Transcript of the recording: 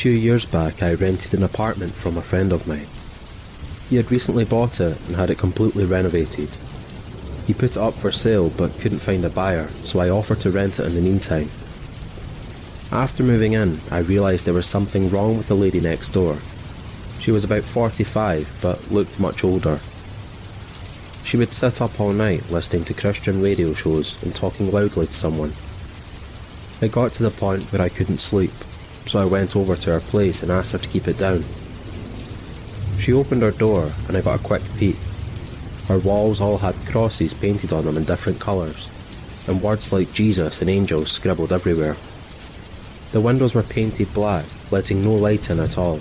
few years back, I rented an apartment from a friend of mine. He had recently bought it and had it completely renovated. He put it up for sale but couldn't find a buyer, so I offered to rent it in the meantime. After moving in, I realised there was something wrong with the lady next door. She was about 45 but looked much older. She would sit up all night listening to Christian radio shows and talking loudly to someone. It got to the point where I couldn't sleep, so I went over to her place and asked her to keep it down. She opened her door and I got a quick peek. Her walls all had crosses painted on them in different colours, and words like Jesus and angels scribbled everywhere. The windows were painted black, letting no light in at all,